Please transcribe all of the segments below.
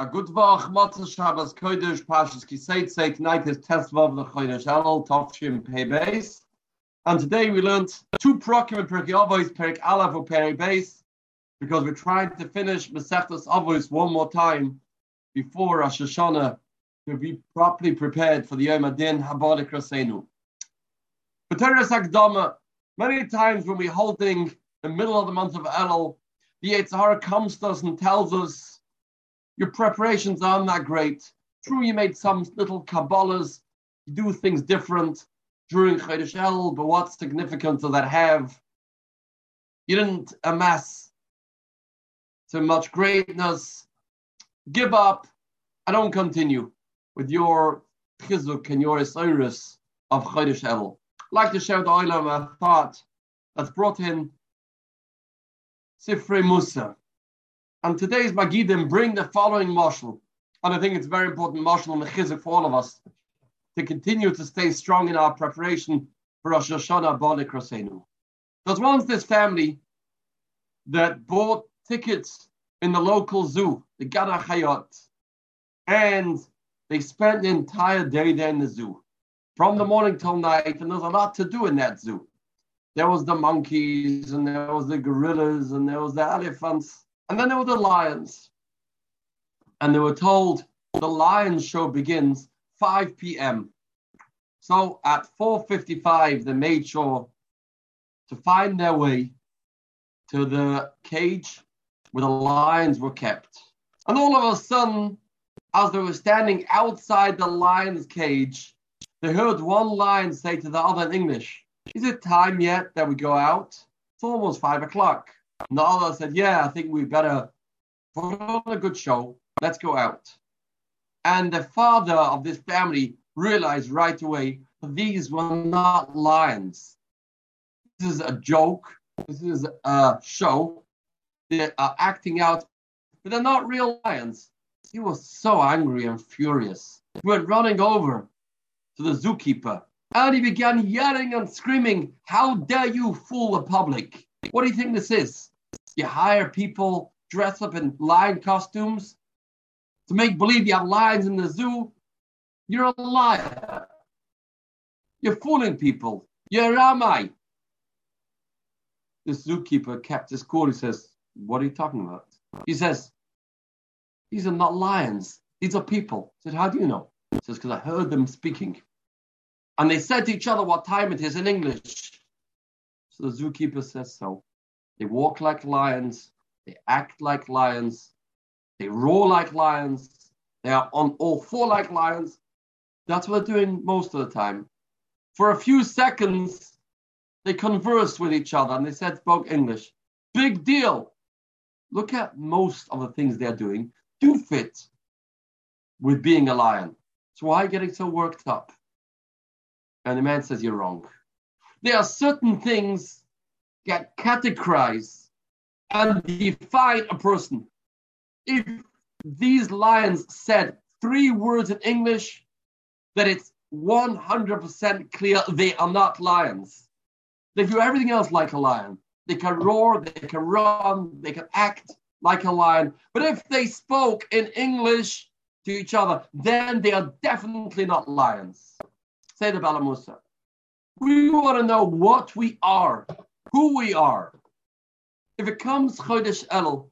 A good Vach, Matzah Shabbos Kodesh, Pashas Ki Seitzei, Naitis Tesvav, the Chodesh Elul, Tovshim Pei Beis. And today we learned two Prokim and Pirkei Avos, Perik Aleph or Peri Beis, because we're trying to finish Masechtas Avos one more time before Rosh Hashanah to be properly prepared for the Yom Adin Habadik Rasenu. B'teres Akdama, many times when we're holding the middle of the month of Elul, the Yitzhara comes to us and tells us your preparations aren't that great. True, you made some little Kabbalahs, you do things different during Chodesh El, but what significance does that have? You didn't amass so much greatness. Give up. I don't continue with your chizuk and your Osiris of Chodesh El. I'd like to share the Olam a thought that's brought in Sifrei Musa. And today's Magidim bring the following marshal. And I think it's very important marshal and chizik for all of us to continue to stay strong in our preparation for Rosh Hashanah Balik Rasenu. There's once this family that bought tickets in the local zoo, the Gana Hayat, and they spent the entire day there in the zoo, from the morning till night, and there's a lot to do in that zoo. There was the monkeys, and there was the gorillas, and there was the elephants, and then there were the lions. And they were told the lion show begins 5 p.m. So at 4.55, they made sure to find their way to the cage where the lions were kept. And all of a sudden, as they were standing outside the lion's cage, they heard one lion say to the other in English, Is it time yet that we go out? It's almost five o'clock. And the other said, Yeah, I think we better put on a good show. Let's go out. And the father of this family realized right away these were not lions. This is a joke. This is a show. They are acting out, but they're not real lions. He was so angry and furious. He went running over to the zookeeper and he began yelling and screaming, How dare you fool the public? What do you think this is? You hire people dressed up in lion costumes to make believe you have lions in the zoo. You're a liar. You're fooling people. You're Ramai. The zookeeper kept his cool. He says, What are you talking about? He says, These are not lions. These are people. I said, How do you know? He says, Because I heard them speaking. And they said to each other what time it is in English. The zookeeper says so. They walk like lions. They act like lions. They roar like lions. They are on all four like lions. That's what they're doing most of the time. For a few seconds, they conversed with each other and they said, spoke English. Big deal. Look at most of the things they're doing do fit with being a lion. So why getting so worked up? And the man says, You're wrong. There are certain things that categorize and define a person. If these lions said three words in English, that it's 100% clear they are not lions. They do everything else like a lion. They can roar, they can run, they can act like a lion. But if they spoke in English to each other, then they are definitely not lions. Say the Balamusa. We want to know what we are who we are. If it comes Chodesh El,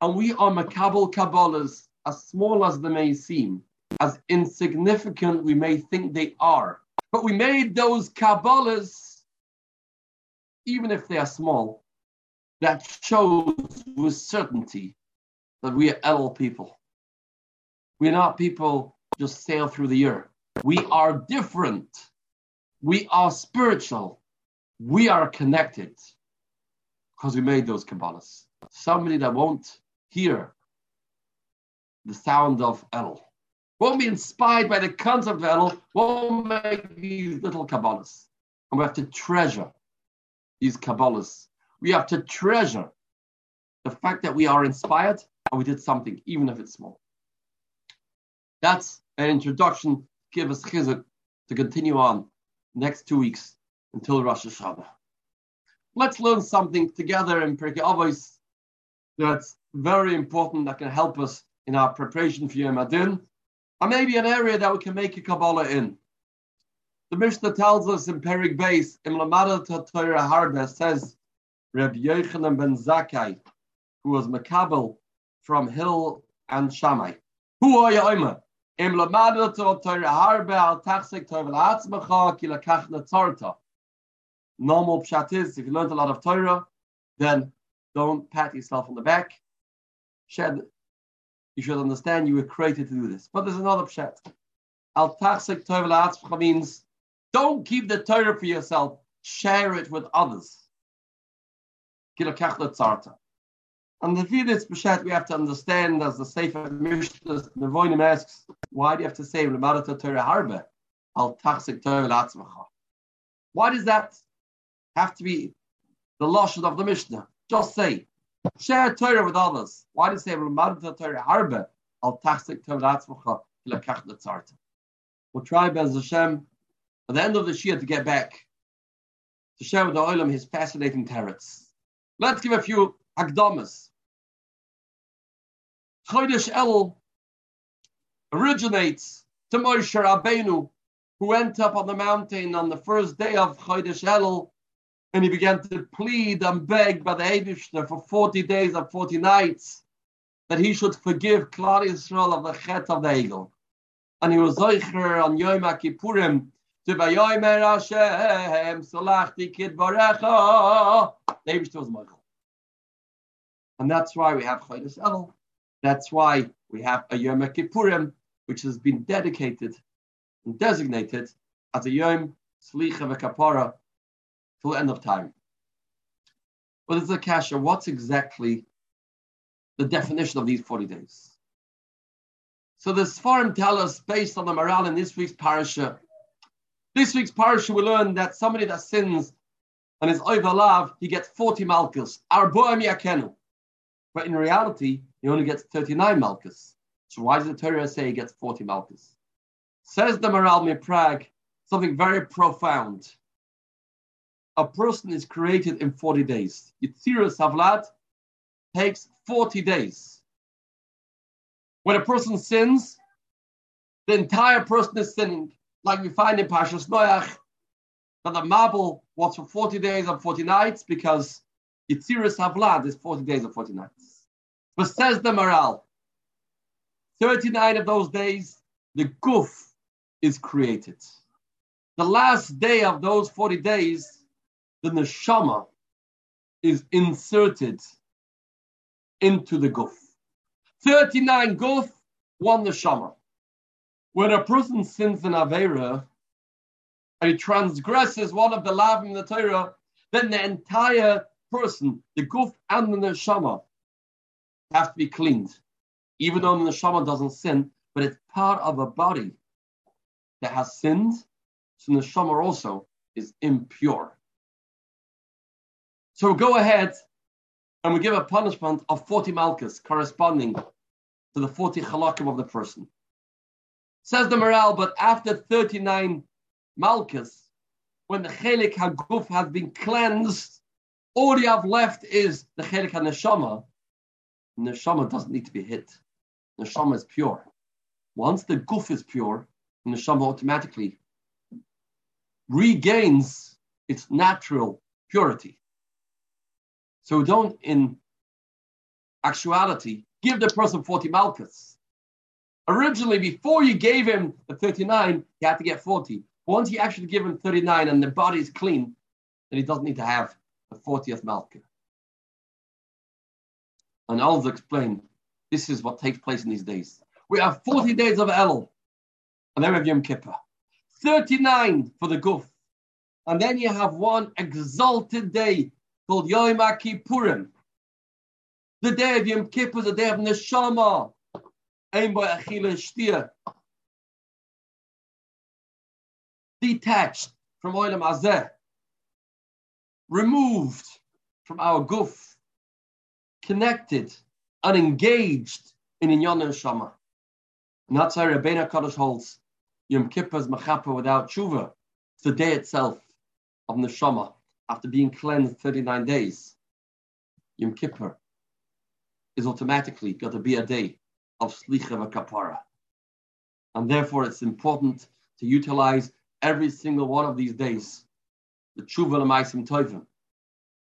and we are Makabal Kabbalahs, as small as they may seem, as insignificant we may think they are, but we made those Kabbalahs, even if they are small, that shows with certainty that we are El people. We're not people just sail through the year. We are different. We are spiritual we are connected because we made those Kabbalahs. Somebody that won't hear the sound of El, won't be inspired by the concept of El, won't make these little Kabbalahs. And we have to treasure these Kabbalahs. We have to treasure the fact that we are inspired and we did something, even if it's small. That's an introduction. Give us chizuk to continue on next two weeks until Rosh Hashanah. Let's learn something together in Pirkei Avos that's very important that can help us in our preparation for Yom Adin, or maybe an area that we can make a Kabbalah in. The Mishnah tells us in Perik Beis, in Lamada Torah Harbe, says Reb Yochanan ben Zakkai, who was Makabel from Hillel and Shammai. Who are you, Oima? Im Torah Harbe al ki tzarta. Normal pshat is, if you learned a lot of Torah, then don't pat yourself on the back. Shed, you should understand you were created to do this. But there's another pshat. Al Tachsik Torah means don't keep the Torah for yourself. Share it with others. And the Vidis Beshet, we have to understand, as the Sefer Mishnah Nevoinim asks, why do you have to say Ramadata Torah Harbe? Al Tachsik Torah. Why does that have to be the lashon of the Mishnah? Just say, share Torah with others. Why do you say Ramadata Torah Harbe? Al Tachsik Torah Latzmacha. We'll try Bez Hashem at the end of the year to get back to share with the Olam his fascinating tarets. Let's give a few akdamas. Chodesh El originates to Moshe Rabbeinu, who went up on the mountain on the first day of Chodesh El, and he began to plead and beg by the Eibishter for 40 days and 40 nights that he should forgive Klal Yisrael of the Chet of the Egel. And he was Zoicher on Yom Kippurim and that's why we have Chodesh El. That's why we have a Yom Kippurim, which has been dedicated and designated as a Yom Slicha V'Kapara till the end of time. But it's a kasha. What's exactly the definition of these 40 days? So the Sfarim tell us, based on the morale in this week's parasha, this week's parasha we learn that somebody that sins and is overlove, he gets 40 malchus. Arboam yakenu. But in reality, he only gets 39 malchus. So why does the Torah say he gets 40 malchus? Says the Maharal Prague something very profound. A person is created in 40 days. Yitzirus Havlat takes 40 days. When a person sins, the entire person is sinning like we find in Pashas Noach, that the mabul was for 40 days and 40 nights because Yitziris Havlad is 40 days and 40 nights. But says the Maharal, 39 of those days, the guf is created. The last day of those 40 days, the neshama is inserted into the guf. 39 guf, one neshama. When a person sins an Avera and he transgresses one of the lavim in the Torah, then the entire person, the guf and the neshama, have to be cleaned. Even though the neshama doesn't sin, but it's part of a body that has sinned, so the neshama also is impure. So go ahead and we give a punishment of 40 malchus corresponding to the 40 halakim of the person. Says the Maharal, but after 39 Malchus, when the Chelik HaGuf has been cleansed, all you have left is the Chelik HaNeshama. Neshama doesn't need to be hit. Neshama is pure. Once the Guf is pure, Neshama automatically regains its natural purity. So don't, in actuality, give the person 40 Malchus Originally, before you gave him the 39, he had to get 40. Once you actually give him 39 and the body is clean, then he doesn't need to have the 40th Malka. And I'll explain this is what takes place in these days. We have 40 days of El, and then we have Yom Kippur. 39 for the Guf. And then you have one exalted day called Yom Kippurim. The day of Yom Kippur is the day of Neshama. Detached from Oilam Azeh, removed from our guf, connected, unengaged in Inyan and Shama. And that's how Rabbeinu Kaddish holds Yom Kippur's Machapa without tshuva. The day itself of Neshama after being cleansed 39 days. Yom Kippur is automatically got to be a day of Slicha Kapara. And therefore, it's important to utilize every single one of these days, the Tshuva Lemaisim Tovim,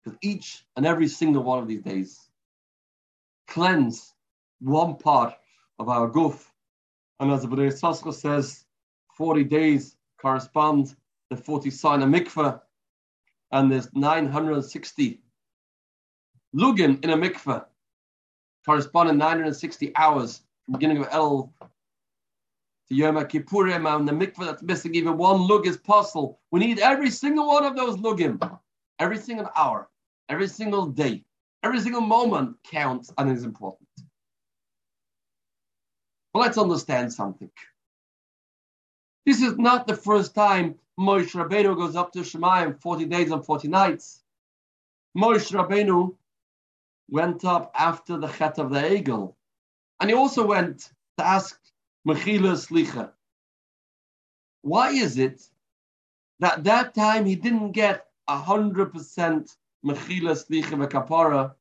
because each and every single one of these days cleanse one part of our goof. And as the B'nai says, 40 days correspond to 40 sign of mikveh, and there's 960 lugin in a mikveh, corresponding 960 hours from beginning of El to Yom Kippurim, and the mikveh that's missing even one lug is possible. We need every single one of those lugim, every single hour, every single day, every single moment counts and is important. But let's understand something. This is not the first time Moshe Rabbeinu goes up to Shemayim 40 days and 40 nights. Moshe Rabbeinu went up after the Chet of the Egel. And he also went to ask Mechila Slicha. Why is it that that time he didn't get 100% Mechila Slicha Kapara,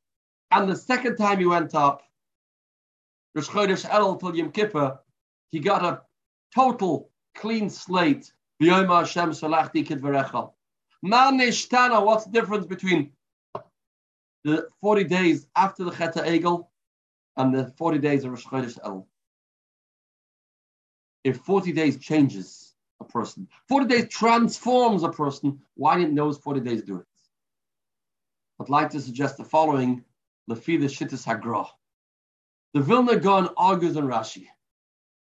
and the second time he went up, Rosh Chodesh El till Yom Kippur, he got a total clean slate. V'yoma Hashem salachti kidvarecha. Manishtana, what's the difference between the 40 days after the Cheta Egel and the 40 days of Rosh Chodesh El? If 40 days changes a person, 40 days transforms a person, why didn't those 40 days do it? I'd like to suggest the following, Lefi the Hagrah. The Vilna Gaon argues on Rashi.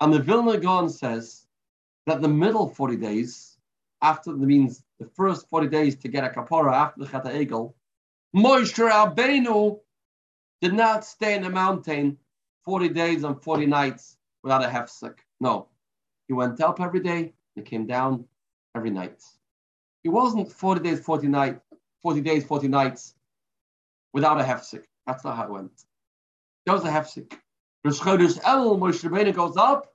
And the Vilna Gaon says that the middle 40 days, after the means the first 40 days to get a kapara after the Chata Egel, Moshe Rabbeinu did not stay in the mountain 40 days and 40 nights without a hefsek. No. He went up every day, he came down every night. It wasn't 40 days, 40 nights, 40 days, 40 nights without a hefsek. That's not how it went. There was a hefsek. Rosh Chodesh El, Moshe Rabbeinu goes up,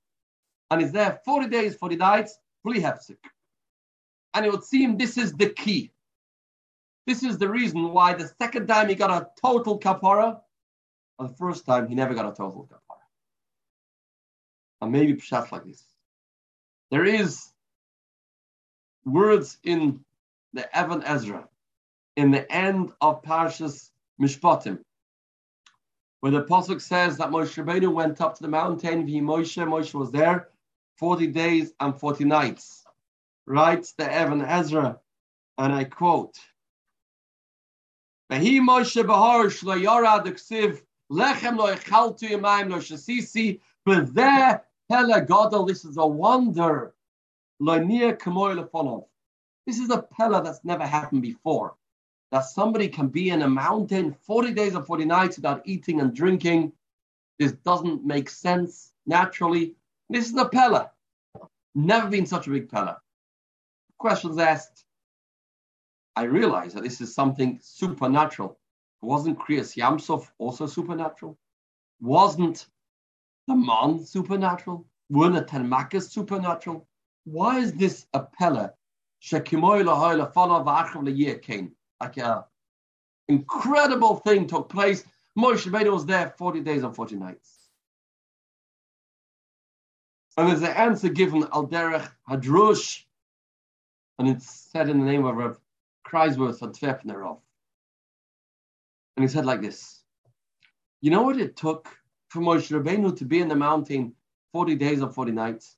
and is there 40 days, 40 nights, fully hefsek. And it would seem this is the key. This is the reason why the second time he got a total kapara, and the first time he never got a total kapara. And maybe pshat like this. There is words in the Evan Ezra, in the end of Parshas Mishpatim, where the Apostle says that Moshe Rabbeinu went up to the mountain, V'hi Moshe, Moshe was there 40 days and 40 nights. Writes the Evan Ezra, and I quote, V'hi Moshe Bahar Shlo Yorad Ksiv Lechem Lo Echaltu Yamayim Lo Shasisi B'zeh This is a wonder. This is a Pele that's never happened before that somebody can be in a mountain 40 days and 40 nights without eating and drinking. This doesn't make sense naturally. This is a Pella. Never been such a big Pella. Questions asked. I realize that this is something supernatural. Wasn't Kriyas Yamsov also supernatural? Wasn't the Mon supernatural? The Tenmakas supernatural? Why is this a Pella? Shekimoy lahoy lafana v'achav leyir kain like a incredible thing took place. Moshe Rabbeinu was there 40 days and 40 nights. And there's an answer given al derech hadrush, and it's said in the name of Rav Kreisworth and Tvefnerov. And he said like this, you know what it took for Moshe Rabbeinu to be in the mountain 40 days and 40 nights?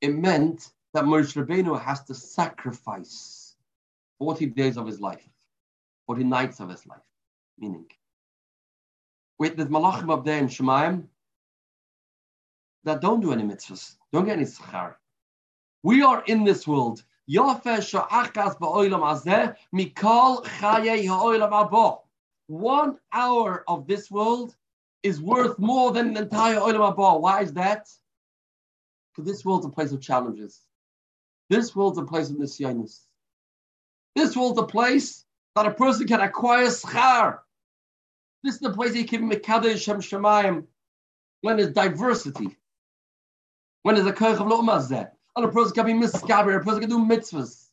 It meant that Moshe Rabbeinu has to sacrifice 40 days of his life, 40 nights of his life. Meaning, with the Malachim up there in Shemayim that don't do any mitzvahs, don't get any schar. We are in this world. One hour of this world is worth more than the entire olam haba. Why is that? Because this world's a place of challenges. This world's a place of nisyanis. This world's a place that a person can acquire schar. This is the place he can mekadesh shem shemayim when there's diversity, when there's a koich of lo'mazeh, and a person can be miskaber, a person can do mitzvahs.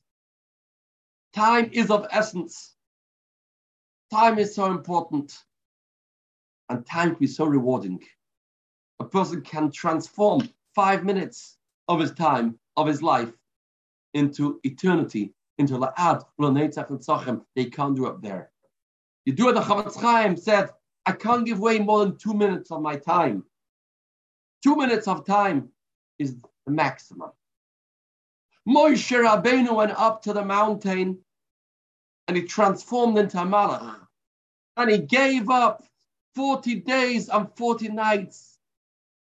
Time is of essence. Time is so important. And time can be so rewarding. A person can transform five minutes of his time, of his life, into eternity, into la'ad, l'netzach and. They can't do up there. You do it, the Chofetz Chaim said, I can't give away more than two minutes of my time. Two minutes of time is the maximum. Moshe Rabbeinu went up to the mountain and he transformed into a malach. And he gave up 40 days and 40 nights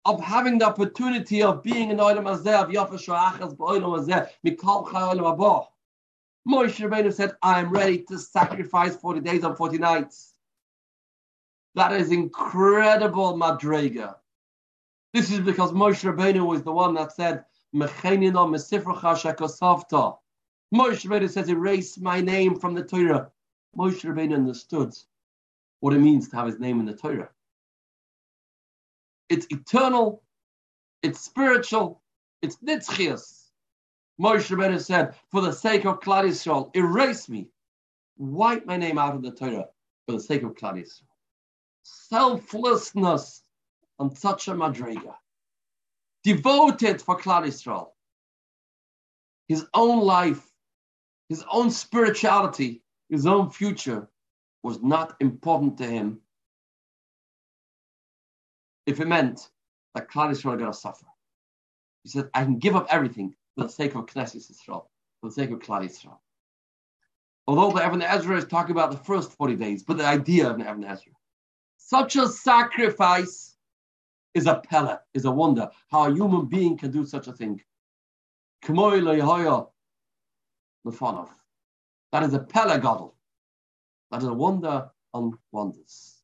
of having the opportunity of being in Olam Hazeh, of Yafa Shoachas B'Olam Hazeh, Mikal Chayolam Abah. Moshe Rabbeinu said, I am ready to sacrifice 40 days and 40 nights. That is incredible madrega. This is because Moshe Rabbeinu was the one that said, Mechenina mesifracha shekosavta. Moshe Rabbeinu says, erase my name from the Torah. Moshe Rabbeinu understood what it means to have his name in the Torah. It's eternal, it's spiritual, it's nitzchias. Moshe Rabbeinu said, for the sake of Klal Yisrael, erase me, wipe my name out of the Torah for the sake of Klal Yisrael. Selflessness on such a madriga devoted for Klal Yisrael. His own life, his own spirituality, his own future was not important to him if it meant that Klal Yisrael going to suffer. He said, I can give up everything for the sake of Knesset Yisrael, for the sake of Klal Yisrael. Although the Evan Ezra is talking about the first 40 days, but the idea of the Evan Ezra. Such a sacrifice is a pella, is a wonder how a human being can do such a thing. That is a pella godel. That is a wonder on wonders.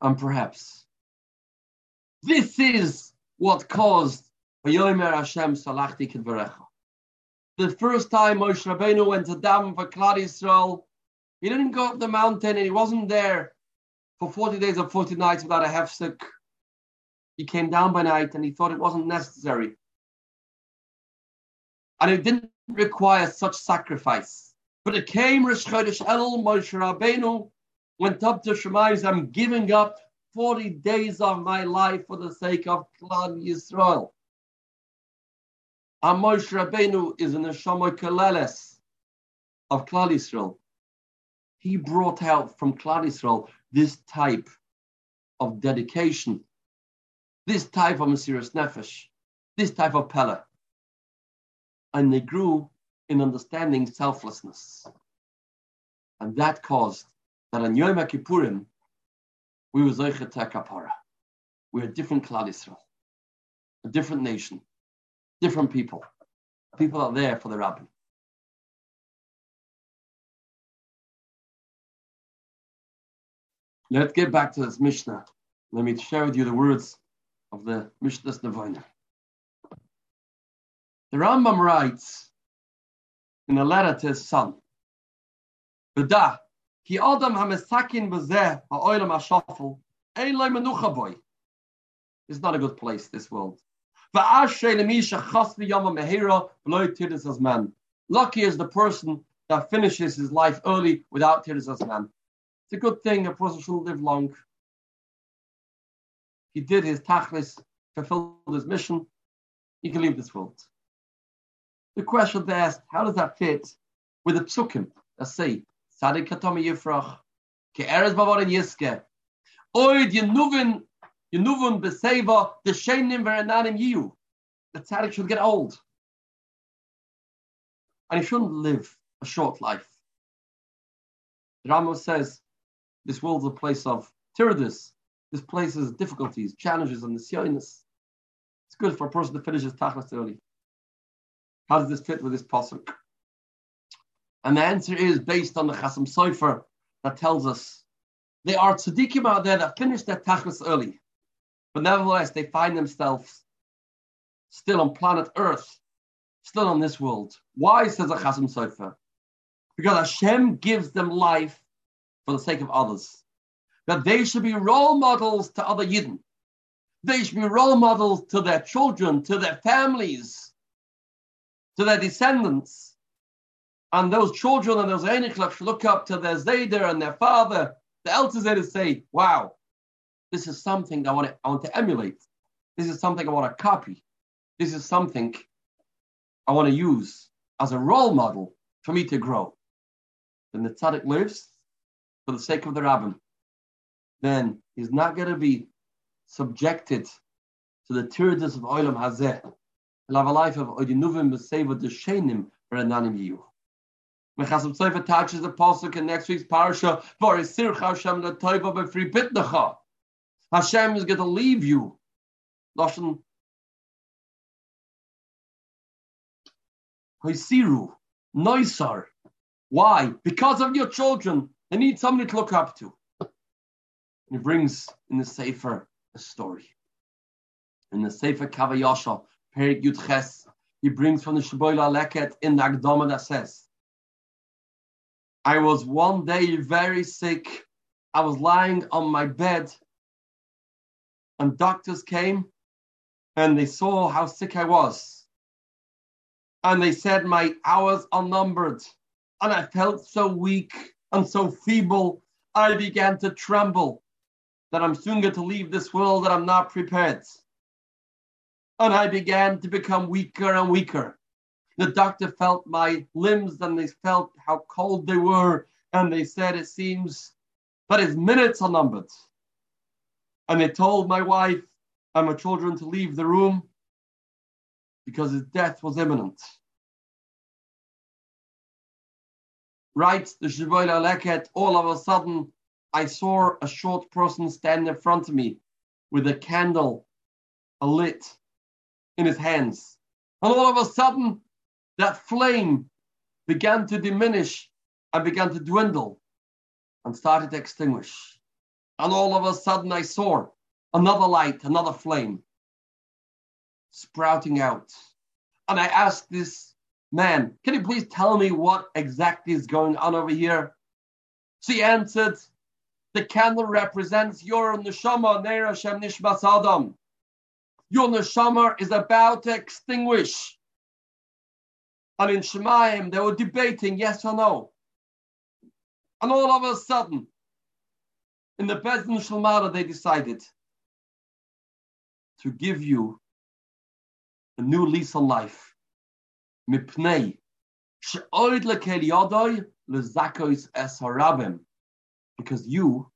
And perhaps this is what caused Vayomer Hashem Salachti. The first time Moshe Rabbeinu went to Dam for Klal Yisrael, he didn't go up the mountain and he wasn't there for 40 days or 40 nights without a hefsek. He came down by night and he thought it wasn't necessary. And it didn't require such sacrifice. But it came Rosh Chodesh El Moshe Rabbeinu went up to Shemayim, I'm giving up 40 days of my life for the sake of Klal Yisrael. And Moshe Rabbeinu is an Neshama Kaleles of Klal Yisrael. He brought out from Klal Yisrael this type of dedication, this type of Mesiras Nefesh, this type of Pella. And they grew in understanding selflessness. And that caused that on Yom Kippurim, we were Zoichet Kapara. We're a different Klal Yisrael, a different nation, different people. People are there for the rabbi. Let's get back to this Mishnah. Let me share with you the words of the Mishnah's Nevina. The Rambam writes in a letter to his son, B'da, ki adam ha-mesakin b'zeh ha-shafel, ein loy menucha boy. It's not a good place, this world. Lucky is the person that finishes his life early without tiris man. It's a good thing a person shouldn't live long. He did his tachlis, fulfilled his mission. He can leave this world. The question they asked, how does that fit with the psukim that say, Sadik katomi yifrach, ke'erez bavor yiske, oid yenuvin, yenuvin beseva, the shenim verenanim. The tzaddik should get old. And he shouldn't live a short life. Ramos says, this world's a place of tyrannis. This place has difficulties, challenges, and the nisyonis. It's good for a person to finish his tachlis early. How does this fit with this pasuk? And the answer is based on the Chasam Sofer that tells us there are tzaddikim out there that finish their tachlis early, but nevertheless they find themselves still on planet Earth, still on this world. Why says the Chasam Sofer? Because Hashem gives them life for the sake of others. That they should be role models to other Yidden. They should be role models to their children, to their families, to their descendants. And those children and those Einichlev should look up to their Zayder and their father, The elders to say, wow, this is something I want to, I want to emulate. This is something I want to copy. This is something I want to use as a role model for me to grow. Then the tzaddik lives for the sake of the rabbin. Then he's not going to be subjected to the tirdas of oilam hazeh. He'll have a life of oidinuvim b'seva deshenim for ananim yiyu. Mechasim Tzeifa touches the pasuk in next week's parasha. Varisircha Hashem letoiva b'fri bitnecha. Hashem is going to leave you. Lashon Hoisiru, Noisar. Why? Because of your children. They need somebody to look up to. And he brings in the Sefer a story. In the Sefer Kavayasha, Perik Yud Ches, he brings from the Sheboila Leket in the Agdama that says, I was one day very sick. I was lying on my bed, and doctors came and they saw how sick I was. And they said my hours are numbered. And I felt so weak and so feeble, I began to tremble that I'm soon going to leave this world, that I'm not prepared. And I began to become weaker and weaker. The doctor felt my limbs and they felt how cold they were. And they said, It seems that his minutes are numbered. And they told my wife and my children to leave the room because his death was imminent. Right, the Shivoila Leket, all of a sudden, I saw a short person stand in front of me with a candle, a lit in his hands. And all of a sudden, that flame began to diminish and began to dwindle and started to extinguish. And all of a sudden, I saw another light, another flame sprouting out. And I asked this man, Can you please tell me what exactly is going on over here? She answered, The candle represents your neshama, Neir Hashem Nishmas Adam. Your neshama is about to extinguish. And in Shemaim, they were debating yes or no. And all of a sudden, in the Bezdin Shalmara, they decided to give you a new lease on life. Mipnei. Because you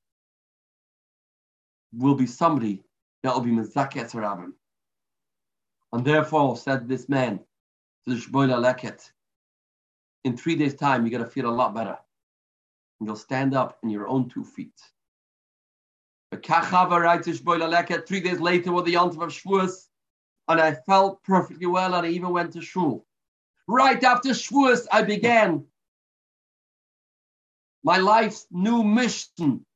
will be somebody that will be mezake es harabim. And therefore, said this man, to the Shboila Leket. In three days' time, you're going to feel a lot better. And you'll stand up in your own two feet. Three days later with the Yontav of Shavuos, and I felt perfectly well, and I even went to shul. Right after Shavuos, I began my life's new mission,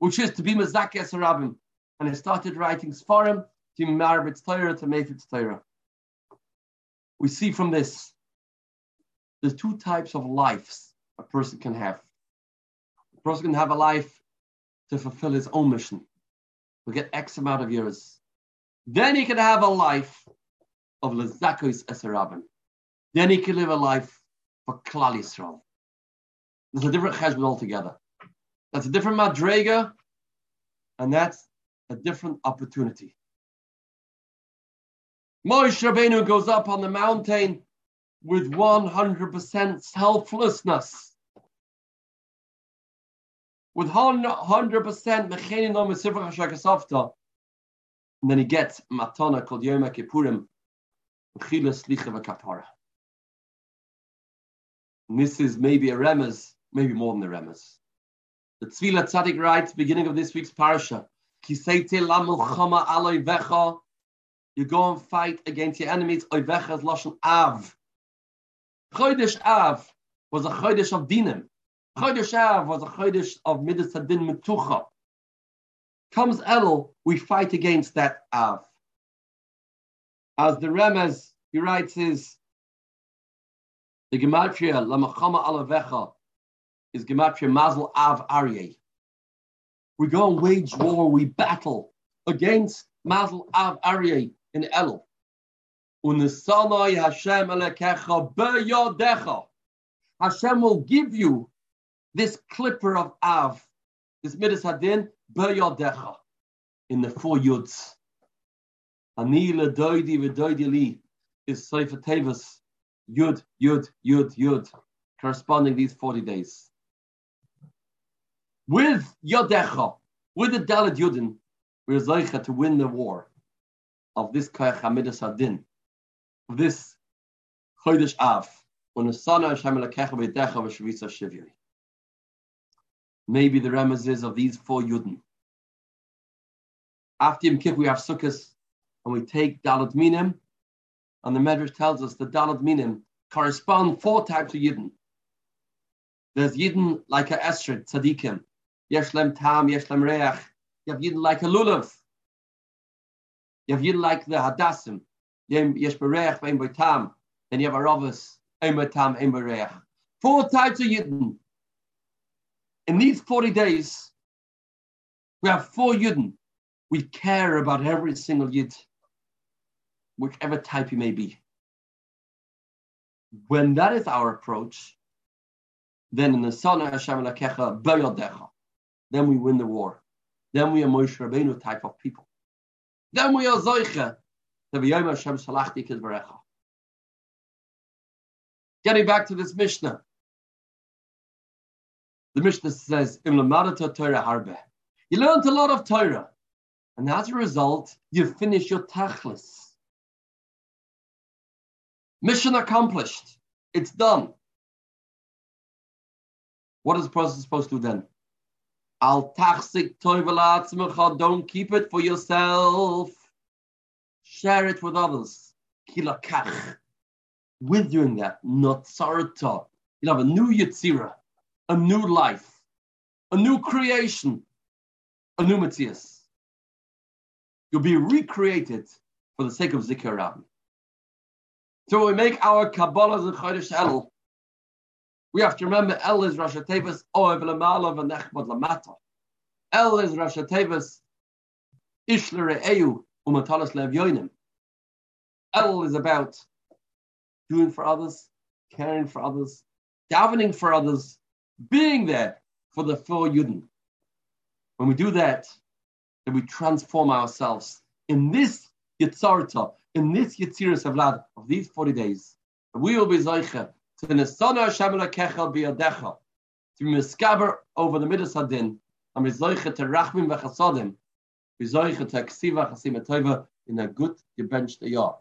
which is to be Mazaki Sarabim. And I started writing Sfarim to Torah to Mayfit's Torah we see from this there's two types of lives a person can have. A person can have a life to fulfill his own mission, to get X amount of years. Then he can have a life of lezakos esarabin. Then he can live a life for Klal Yisrael. There's a different cheshbon altogether. That's a different madrega, and that's a different opportunity. Moshe Rabbeinu goes up on the mountain with 100% selflessness. With 100% and then he gets matana called Yom Kippurim, and this is maybe a remez, maybe more than a remez. The Tzvila Tzadik writes, beginning of this week's parasha, Kiseite la aloi vecha you go and fight against your enemies. Oivechas Lashon Av. Chodesh Av was a Chodesh of Dinim. Chodesh Av was a Chodesh of Midas Hadin Metucha. Comes Elul, we fight against that Av. As the Remez, he writes is, the Gematria, Lamachama Alavecha, is Gematria Mazel Av Aryeh. We go and wage war, we battle against Mazel Av Aryeh, in Elul. Unisanai Hashem elekecha beyodecha. Hashem will give you this clipper of Av this Midas Hadin, Be'yodecha, in the four Yuds. Anila Doidi V'Doidi Li is Sefer Tevis, Yud, Yud, Yud, Yud, corresponding these 40 days. With Yodecha, with the Dalit Yudin, we're Zeicha to win the war of this Kayach Hamidas Hadin, of this Chodesh Av. Maybe the remezes of these four Yudin. After Yom Kippur, we have Sukkot, and we take Dalit Minim, and the Medrash tells us the Dalit Minim correspond four types of Yidden. There's Yidden like a Esrog, Tzadikim, Yeshlem Tam, Yeshlem Reach. You have Yidden like a Lulav. You have Yidden like the Hadassim, Yesh. Then you have a Ravas, Ein Tam. Four types of Yidden. In these 40 days, we have four Yidden. We care about every single Yid, whichever type he may be. When that is our approach, then in the Sana Hashem Lakecha then we win the war. Then we are Moshe Rabbeinu type of people. Then we are Kizvarecha. Getting back to this Mishnah. The Mishnah says. You learned a lot of Torah. And as a result, you finish your tachlis. Mission accomplished. It's done. What is the person supposed to do then? Al tachsik don't keep it for yourself. Share it with others. Kilakach. With doing that, not sarata. You'll have a new yitzira, a new life, a new creation, a new Matthias. You'll be recreated for the sake of Zikr Rabbi. So we make our Kabbalah and Chodesh El, we have to remember El is Rosh Tevis Oev Lamalav and Nechbad Lamata. El is Rosh Tevis Ishlere Eyu Umatalas Lev Yoinim. El is about doing for others, caring for others, davening for others, being there for the four Yudin. When we do that, then we transform ourselves in this Yitzarta, in this Yitziris Avlad of these 40 days, we will be Zoicha to the Nesana Hashem Kechel Biyadecha, to be Miskaber over the Midas Hadin, and be Zoicha to Rachmim Vechasadim, be Zoicha to Aksiva Chasim in a good gebenched yard.